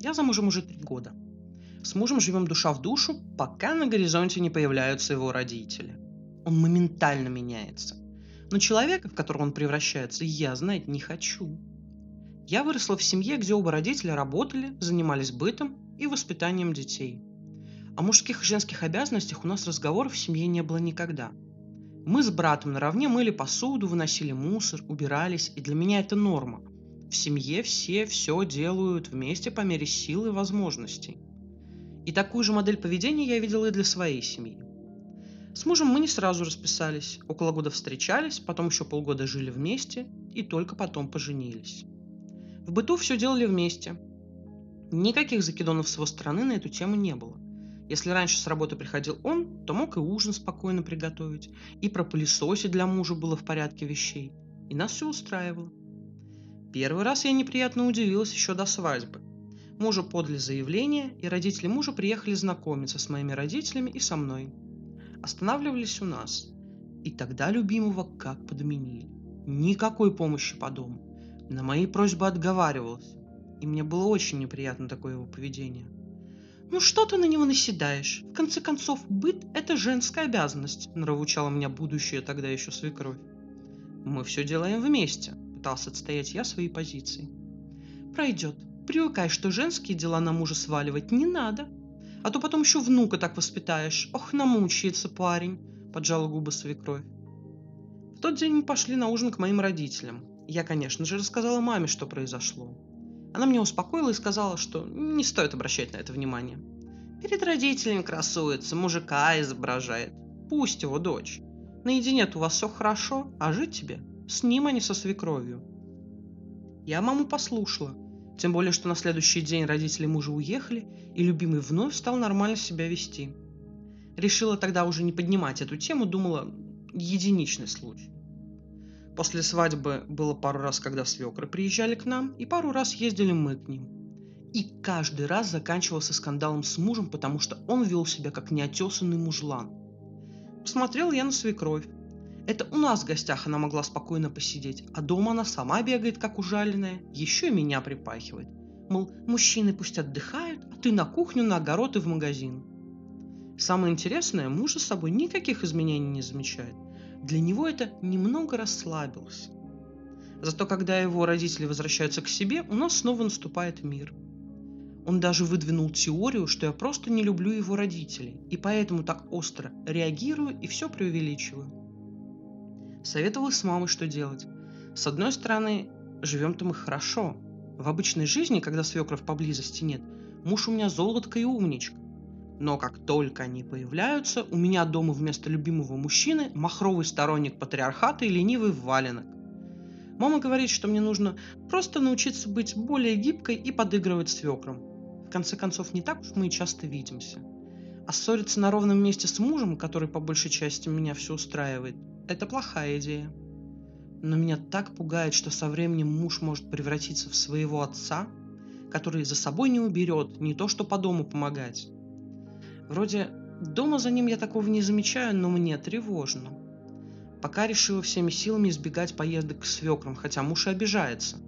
Я замужем уже три года. С мужем живем душа в душу, пока на горизонте не появляются его родители. Он моментально меняется. Но человека, в которого он превращается, я знать не хочу. Я выросла в семье, где оба родителя работали, занимались бытом и воспитанием детей. О мужских и женских обязанностях у нас разговоров в семье не было никогда. Мы с братом наравне мыли посуду, выносили мусор, убирались, и для меня это норма. В семье все все делают вместе по мере сил и возможностей. И такую же модель поведения я видела и для своей семьи. С мужем мы не сразу расписались. Около года встречались, потом еще полгода жили вместе и только потом поженились. В быту все делали вместе. Никаких закидонов с его стороны на эту тему не было. Если раньше с работы приходил он, то мог и ужин спокойно приготовить, и пропылесосить для мужа было в порядке вещей. И нас все устраивало. Первый раз я неприятно удивилась еще до свадьбы. Мужу подали заявление, и родители мужа приехали знакомиться с моими родителями и со мной. Останавливались у нас. И тогда любимого как подменили. Никакой помощи по дому. На мои просьбы отговаривался. И мне было очень неприятно такое его поведение. «Ну что ты на него наседаешь? В конце концов, быт – это женская обязанность», – нравучала меня будущее тогда еще свекровь. «Мы все делаем вместе», – пытался отстоять я свои позиции. «Пройдет. Привыкай, что женские дела на мужа сваливать не надо. А то потом еще внука так воспитаешь. Ох, намучается парень», – поджала губы свекровь. В тот день мы пошли на ужин к моим родителям. Я, конечно же, рассказала маме, что произошло. Она меня успокоила и сказала, что не стоит обращать на это внимание. Перед родителями красуется, мужика изображает. Пусть его дочь. наедине у вас все хорошо, а жить тебе с ним, а не со свекровью. Я маму послушала. Тем более, что на следующий день родители мужа уехали, и любимый вновь стал нормально себя вести. Решила тогда уже не поднимать эту тему, думала, единичный случай. После свадьбы было пару раз, когда свекры приезжали к нам, и пару раз ездили мы к ним. И каждый раз заканчивался скандалом с мужем, потому что он вел себя как неотесанный мужлан. Посмотрел я на свекровь. Это у нас в гостях она могла спокойно посидеть, а дома она сама бегает, как ужаленная, еще и меня припахивает. Мол, мужчины пусть отдыхают, а ты на кухню, на огород и в магазин. Самое интересное, муж за собой никаких изменений не замечает – для него это немного расслабился. Зато когда его родители возвращаются к себе, у нас снова наступает мир. Он даже выдвинул теорию, что я просто не люблю его родителей, и поэтому так остро реагирую и все преувеличиваю. Советовал с мамой, что делать. С одной стороны, живем-то мы хорошо. В обычной жизни, когда свекров поблизости нет, муж у меня золотко и умничка. Но как только они появляются, у меня дома вместо любимого мужчины махровый сторонник патриархата и ленивый валенок. Мама говорит, что мне нужно просто научиться быть более гибкой и подыгрывать свекрам. В конце концов, не так уж мы и часто видимся. А ссориться на ровном месте с мужем, который по большей части меня все устраивает, это плохая идея. Но меня так пугает, что со временем муж может превратиться в своего отца, который за собой не уберет, не то что по дому помогать. Вроде дома за ним я такого не замечаю, но мне тревожно. Пока решила всеми силами избегать поездок к свекрам, хотя муж и обижается.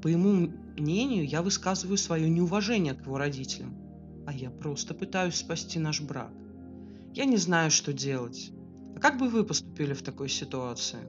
По ему мнению, я высказываю свое неуважение к его родителям. А я просто пытаюсь спасти наш брак. Я не знаю, что делать. А как бы вы поступили в такой ситуации?